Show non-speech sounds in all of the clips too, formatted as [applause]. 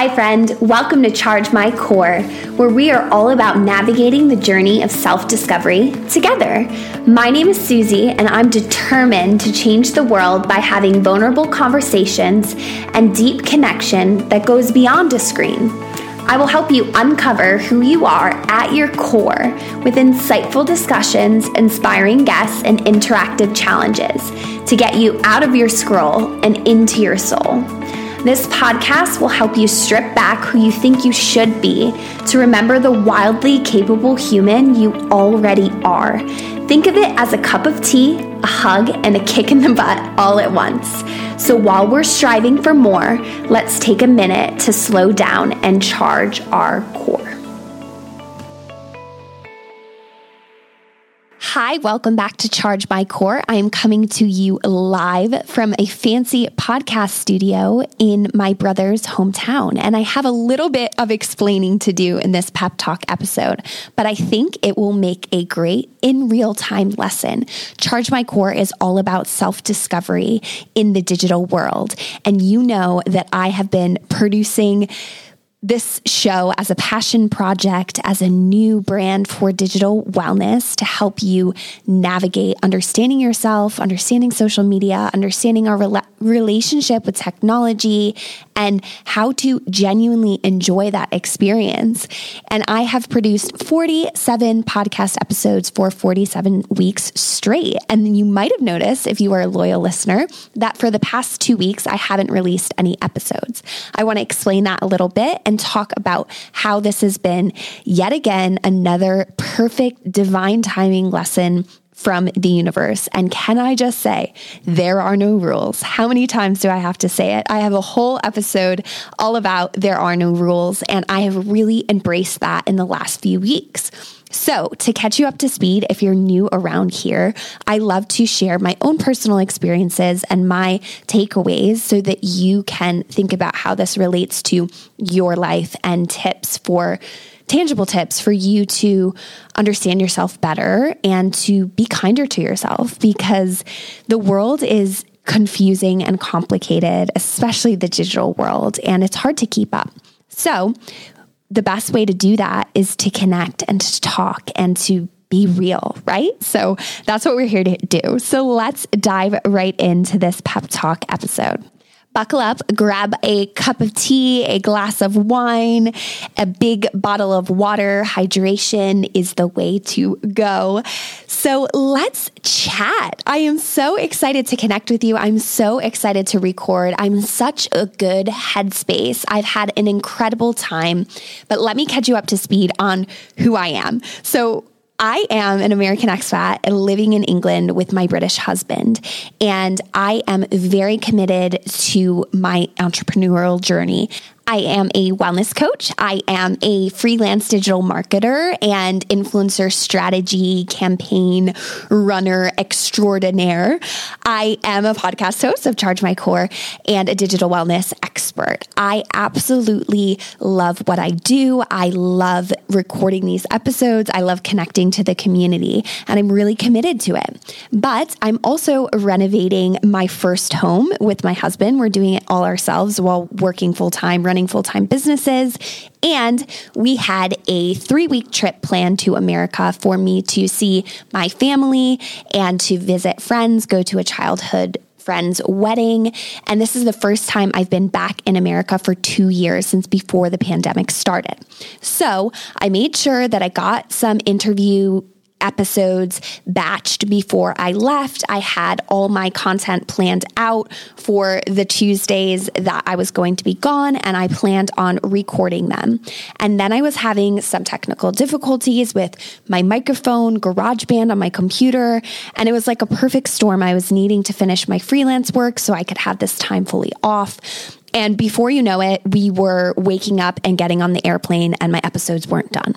Hi, friend. Welcome to Charge My Core, where we are all about navigating the journey of self discovery together. My name is Susie, and I'm determined to change the world by having vulnerable conversations and deep connection that goes beyond a screen. I will help you uncover who you are at your core with insightful discussions, inspiring guests, and interactive challenges to get you out of your scroll and into your soul. This podcast will help you strip back who you think you should be to remember the wildly capable human you already are. Think of it as a cup of tea, a hug, and a kick in the [laughs] butt all at once. So while we're striving for more, let's take a minute to slow down and charge our core. Hi, welcome back to Charge My Core. I am coming to you live from a fancy podcast studio in my brother's hometown. And I have a little bit of explaining to do in this pep talk episode, but I think it will make a great in real time lesson. Charge My Core is all about self discovery in the digital world. And you know that I have been producing this show as a passion project, as a new brand for digital wellness to help you navigate understanding yourself, understanding social media, understanding our rela- relationship with technology, and how to genuinely enjoy that experience. And I have produced 47 podcast episodes for 47 weeks straight. And you might have noticed, if you are a loyal listener, that for the past two weeks, I haven't released any episodes. I want to explain that a little bit and talk about how this has been yet again another perfect divine timing lesson from the universe. And can I just say, there are no rules. How many times do I have to say it? I have a whole episode all about there are no rules, and I have really embraced that in the last few weeks. So, to catch you up to speed, if you're new around here, I love to share my own personal experiences and my takeaways so that you can think about how this relates to your life and tips for tangible tips for you to understand yourself better and to be kinder to yourself because the world is confusing and complicated, especially the digital world, and it's hard to keep up. So, the best way to do that is to connect and to talk and to be real, right? So that's what we're here to do. So let's dive right into this pep talk episode buckle up, grab a cup of tea, a glass of wine, a big bottle of water. Hydration is the way to go. So let's chat. I am so excited to connect with you. I'm so excited to record. I'm such a good headspace. I've had an incredible time, but let me catch you up to speed on who I am. So I am an American expat living in England with my British husband, and I am very committed to my entrepreneurial journey. I am a wellness coach. I am a freelance digital marketer and influencer strategy campaign runner extraordinaire. I am a podcast host of Charge My Core and a digital wellness expert. I absolutely love what I do. I love recording these episodes. I love connecting to the community and I'm really committed to it. But I'm also renovating my first home with my husband. We're doing it all ourselves while working full time, running full time businesses. And we had a three week trip planned to America for me to see my family and to visit friends, go to a childhood friend's wedding. And this is the first time I've been back in America for two years since before the pandemic started. So I made sure that I got some interview episodes batched before I left. I had all my content planned out for the Tuesdays that I was going to be gone, and I planned on recording them. And then I was having some technical difficulties with my microphone, GarageBand on my computer, and it was like a perfect storm. I was needing to finish my freelance work so I could have this time fully off. And before you know it, we were waking up and getting on the airplane, and my episodes weren't done.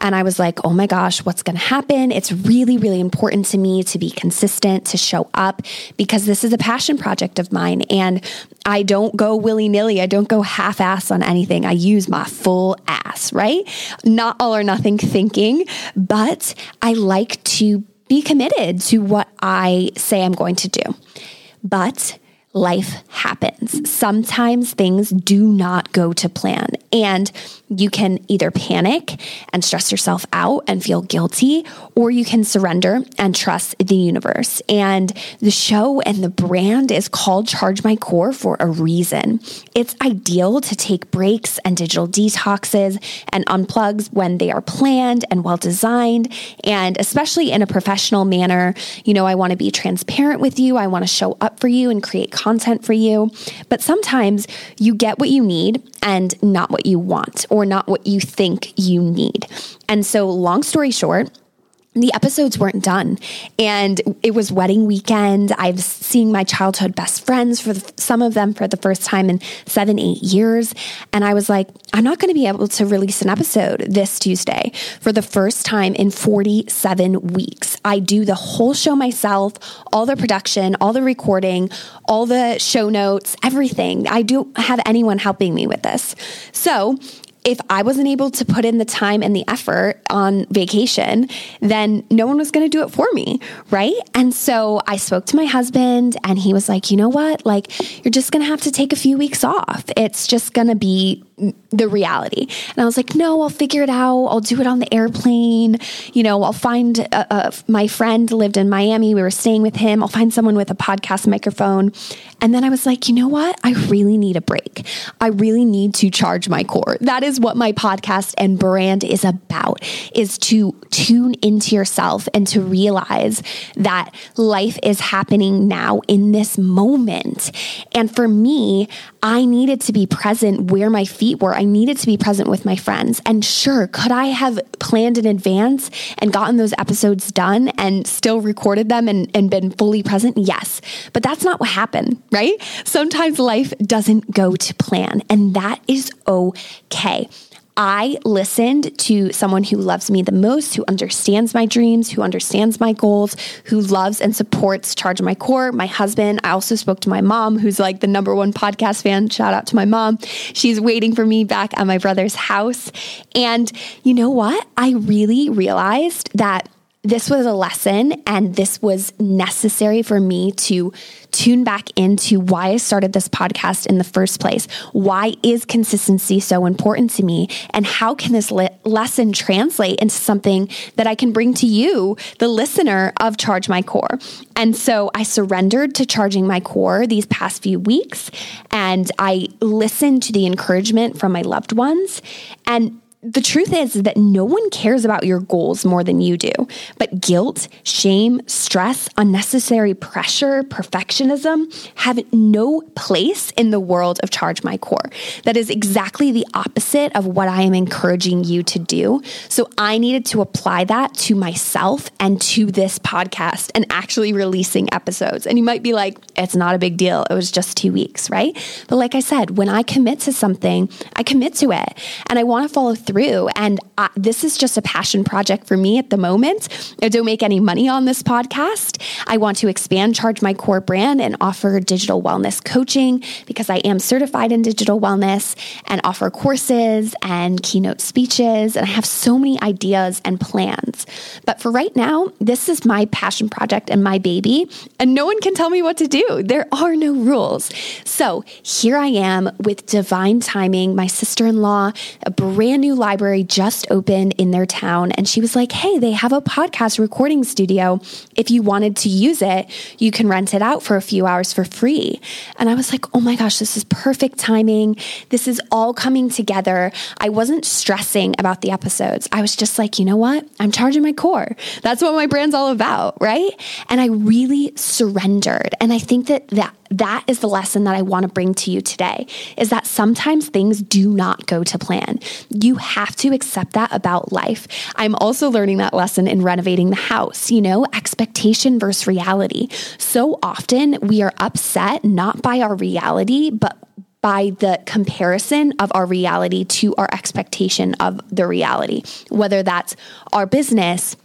And I was like, oh my gosh, what's going to happen? It's really, really important to me to be consistent, to show up, because this is a passion project of mine. And I don't go willy nilly, I don't go half ass on anything. I use my full ass, right? Not all or nothing thinking, but I like to be committed to what I say I'm going to do. But life happens. Sometimes things do not go to plan, and you can either panic and stress yourself out and feel guilty, or you can surrender and trust the universe. And the show and the brand is called Charge My Core for a reason. It's ideal to take breaks and digital detoxes and unplugs when they are planned and well designed, and especially in a professional manner. You know, I want to be transparent with you, I want to show up for you and create content for you. But sometimes you get what you need and not what you want or not what you think you need. And so, long story short, the episodes weren't done. And it was wedding weekend. I've seen my childhood best friends for the, some of them for the first time in seven eight years. And i was like i'm not going to be able to release an episode this tuesday for the first time in 47 weeks. I do the whole show myself all the production all the recording all the show notes everything. I don't have anyone helping me with this. So if I wasn't able to put in the time and the effort on vacation, then no one was going to do it for me. Right. And so I spoke to my husband and he was like, you know what? Like, you're just going to have to take a few weeks off. It's just going to be the reality. And I was like, no, I'll figure it out. I'll do it on the airplane. You know, I'll find a, a, my friend lived in Miami. We were staying with him. I'll find someone with a podcast microphone. And then I was like, you know what? I really need a break. I really need to charge my core. That is what my podcast and brand is about is to tune into yourself and to realize that life is happening now in this moment. And for me, I needed to be present where my feet were. I needed to be present with my friends. And sure, could I have planned in advance and gotten those episodes done and still recorded them and, and been fully present? Yes. But that's not what happened, right? Sometimes life doesn't go to plan, and that is okay. I listened to someone who loves me the most, who understands my dreams, who understands my goals, who loves and supports Charge My Core, my husband. I also spoke to my mom, who's like the number one podcast fan. Shout out to my mom. She's waiting for me back at my brother's house. And you know what? I really realized that this was a lesson and this was necessary for me to tune back into why I started this podcast in the first place. Why is consistency so important to me? And how can this le- lesson translate into something that I can bring to you, the listener of Charge My Core? And so I surrendered to charging my core these past few weeks and I listened to the encouragement from my loved ones. And the truth is that no one cares about your goals more than you do. But guilt, shame, stress, unnecessary pressure, perfectionism have no place in the world of Charge My Core. That is exactly the opposite of what I am encouraging you to do. So I needed to apply that to myself and to this podcast and actually releasing episodes. And you might be like, it's not a big deal. It was just two weeks, right? But like I said, when I commit to something, I commit to it and I want to follow through through. And I, this is just a passion project for me at the moment. I don't make any money on this podcast. I want to expand Charge My Core brand and offer digital wellness coaching because I am certified in digital wellness and offer courses and keynote speeches. And I have so many ideas and plans. But for right now, this is my passion project and my baby. And no one can tell me what to do. There are no rules. So here I am with divine timing, my sister in law, a brand new library just opened in their town. And she was like, Hey, they have a podcast recording studio. If you wanted to use it, you can rent it out for a few hours for free. And I was like, Oh my gosh, this is perfect timing. This is all coming together. I wasn't stressing about the episodes. I was just like, you know what? I'm charging my core. That's what my brand's all about, right? And I really surrendered. And I think that that that is the lesson that I want to bring to you today is that sometimes things do not go to plan. You have to accept that about life. I'm also learning that lesson in renovating the house, you know, expectation versus reality. So often we are upset not by our reality, but by the comparison of our reality to our expectation of the reality, whether that's our business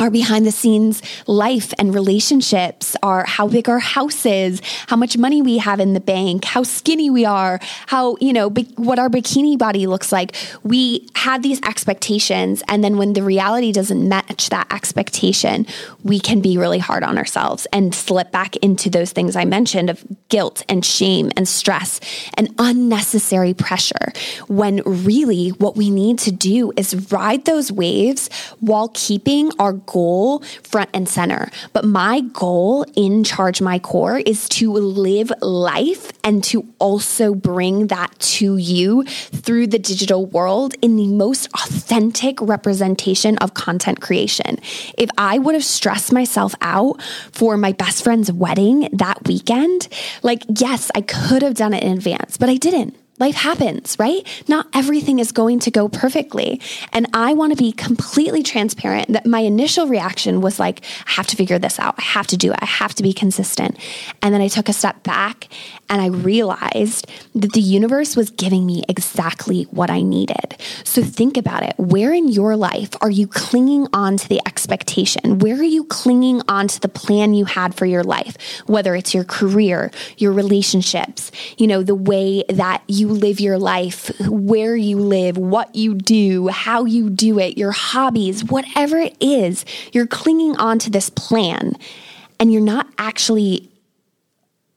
our behind the scenes life and relationships are how big our house is, how much money we have in the bank, how skinny we are, how, you know, what our bikini body looks like. We have these expectations. And then when the reality doesn't match that expectation, we can be really hard on ourselves and slip back into those things I mentioned of guilt and shame and stress and unnecessary pressure. When really what we need to do is ride those waves while keeping our goal front and center. But my goal in Charge My Core is to live life and to also bring that to you through the digital world in the most authentic representation of content creation. If I would have stressed myself out for my best friend's wedding that weekend, like, yes, I could have done it in advance, but I didn't life happens, right? Not everything is going to go perfectly. And I want to be completely transparent that my initial reaction was like, I have to figure this out. I have to do it. I have to be consistent. And then I took a step back and I realized that the universe was giving me exactly what I needed. So think about it. Where in your life are you clinging on to the expectation? Where are you clinging on to the plan you had for your life? Whether it's your career, your relationships, you know, the way that you live your life, where you live, what you do, how you do it, your hobbies, whatever it is, you're clinging on to this plan and you're not actually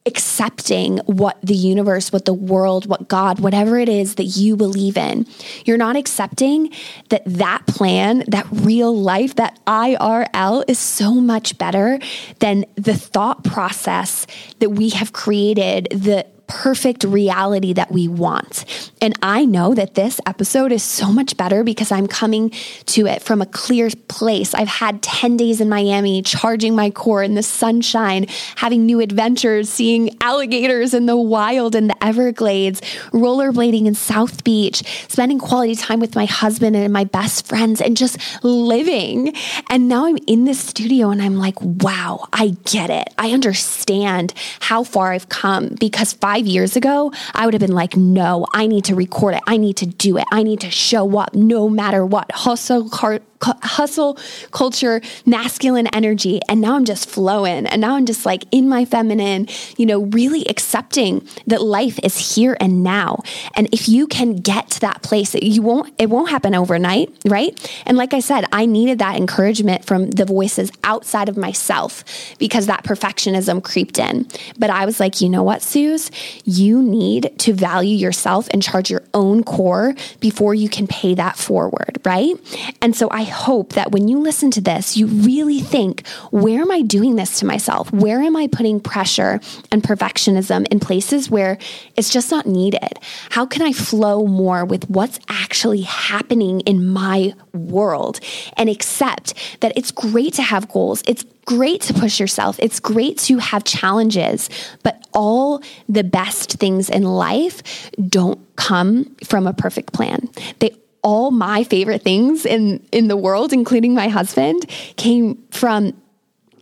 accepting what the universe, what the world, what God, whatever it is that you believe in. You're not accepting that that plan, that real life, that IRL is so much better than the thought process that we have created, the perfect reality that we want. And I know that this episode is so much better because I'm coming to it from a clear place. I've had 10 days in Miami charging my core in the sunshine, having new adventures, seeing alligators in the wild in the Everglades, rollerblading in South Beach, spending quality time with my husband and my best friends, and just living. And now I'm in this studio and I'm like, wow, I get it. I understand how far I've come because five five years ago, I would have been like, no, I need to record it. I need to do it. I need to show up no matter what. Hustle, car- hustle culture, masculine energy. And now I'm just flowing. And now I'm just like in my feminine, you know, really accepting that life is here and now. And if you can get to that place, you won't, it won't happen overnight, right? And like I said, I needed that encouragement from the voices outside of myself because that perfectionism creeped in. But I was like, you know what, Suze? You need to value yourself and charge your own core before you can pay that forward, right? And so I hope that when you listen to this, you really think, where am I doing this to myself? Where am I putting pressure and perfectionism in places where it's just not needed? How can I flow more with what's actually happening in my world and accept that it's great to have goals? It's great to push yourself. It's great to have challenges, but all the best things in life don't come from a perfect plan. They all my favorite things in in the world including my husband came from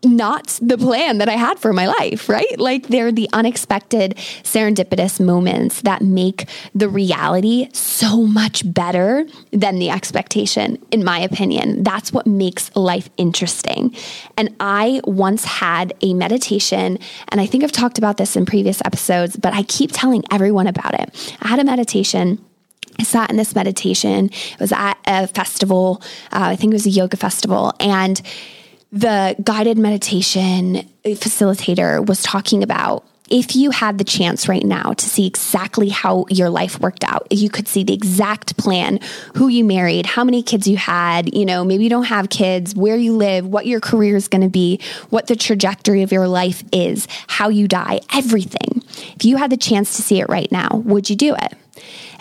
not the plan that I had for my life, right? Like they're the unexpected serendipitous moments that make the reality so much better than the expectation, in my opinion. That's what makes life interesting. And I once had a meditation, and I think I've talked about this in previous episodes, but I keep telling everyone about it. I had a meditation I sat in this meditation. It was at a festival. Uh, I think it was a yoga festival. And the guided meditation facilitator was talking about if you had the chance right now to see exactly how your life worked out, you could see the exact plan, who you married, how many kids you had, you know, maybe you don't have kids, where you live, what your career is going to be, what the trajectory of your life is, how you die, everything. If you had the chance to see it right now, would you do it?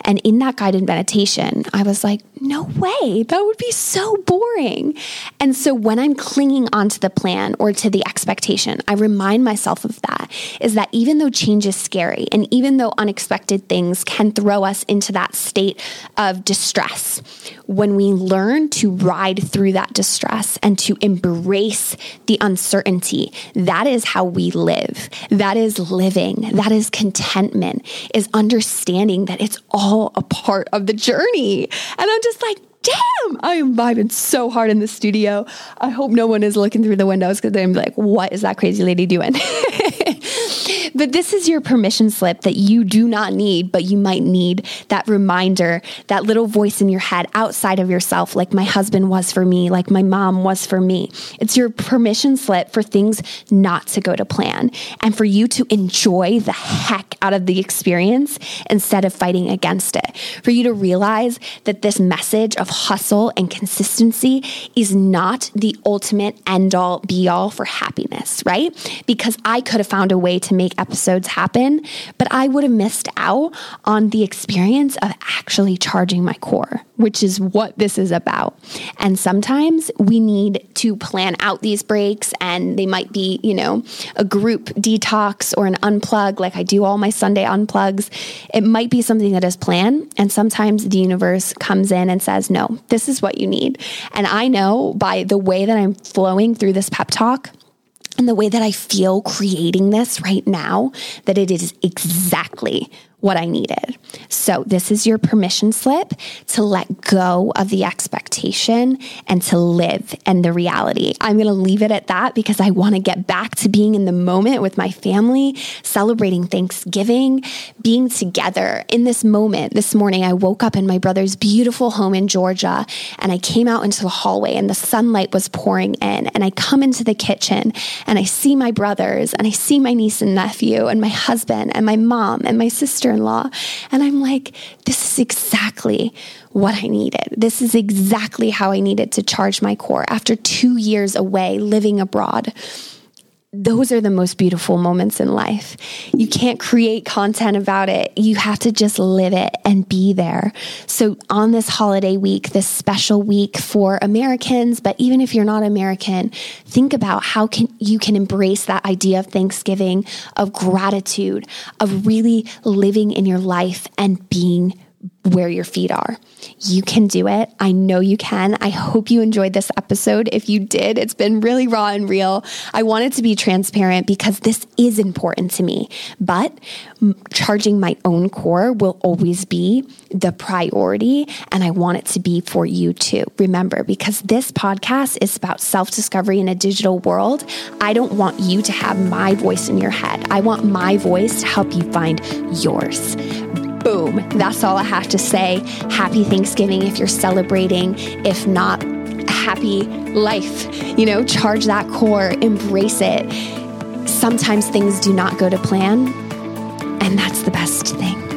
And in that guided meditation, I was like, no way, that would be so boring. And so when I'm clinging onto the plan or to the expectation, I remind myself of that is that even though change is scary and even though unexpected things can throw us into that state of distress, when we learn to ride through that distress and to embrace the uncertainty, that is how we live. That is living. That is contentment, is understanding that it's all a part of the journey. And I'm just like, damn, I am vibing so hard in the studio. I hope no one is looking through the windows because they're like, what is that crazy lady doing? [laughs] but this is your permission slip that you do not need, but you might need that reminder, that little voice in your head outside of yourself, like my husband was for me, like my mom was for me. It's your permission slip for things not to go to plan and for you to enjoy the heck out of the experience instead of fighting against it. For you to realize that this message of hustle and consistency is not the ultimate end all be all for happiness, right? Because I could have found a way to make episodes happen, but I would have missed out on the experience of actually charging my core, which is what this is about. And sometimes we need to plan out these breaks, and they might be, you know, a group detox or an unplug, like I do all my Sunday unplugs. It might be something that is planned, and sometimes the universe comes in and says, No, this is what you need. And I know by the way that I'm flowing through this pep talk and the way that I feel creating this right now, that it is exactly what I needed. So, this is your permission slip to let go of the expectation and to live in the reality. I'm going to leave it at that because I want to get back to being in the moment with my family, celebrating Thanksgiving, being together in this moment. This morning, I woke up in my brother's beautiful home in Georgia and I came out into the hallway and the sunlight was pouring in. And I come into the kitchen and I see my brothers and I see my niece and nephew and my husband and my mom and my sister sister in law. And I'm like, this is exactly what I needed. This is exactly how I needed to charge my core after two years away living abroad those are the most beautiful moments in life. You can't create content about it. You have to just live it and be there. So, on this holiday week, this special week for Americans, but even if you're not American, think about how can you can embrace that idea of Thanksgiving, of gratitude, of really living in your life and being where your feet are. You can do it. I know you can. I hope you enjoyed this episode. If you did, it's been really raw and real. I wanted to be transparent because this is important to me, but charging my own core will always be the priority. And I want it to be for you too. Remember, because this podcast is about self discovery in a digital world, I don't want you to have my voice in your head. I want my voice to help you find yours boom, that's all I have to say. Happy Thanksgiving if you're celebrating. If not, happy life. You know, charge that core, embrace it. Sometimes things do not go to plan, and that's the best thing.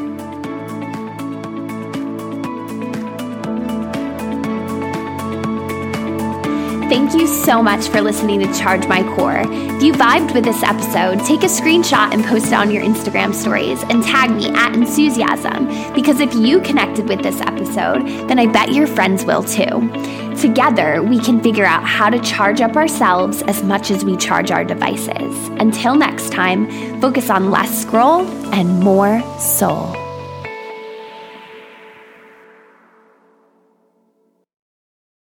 Thank you so much for listening to Charge My Core. If you vibed with this episode, take a screenshot and post it on your Instagram stories and tag me at enthusiasm because if you connected with this episode, then I bet your friends will too. Together, we can figure out how to charge up ourselves as much as we charge our devices. Until next time, focus on less scroll and more soul.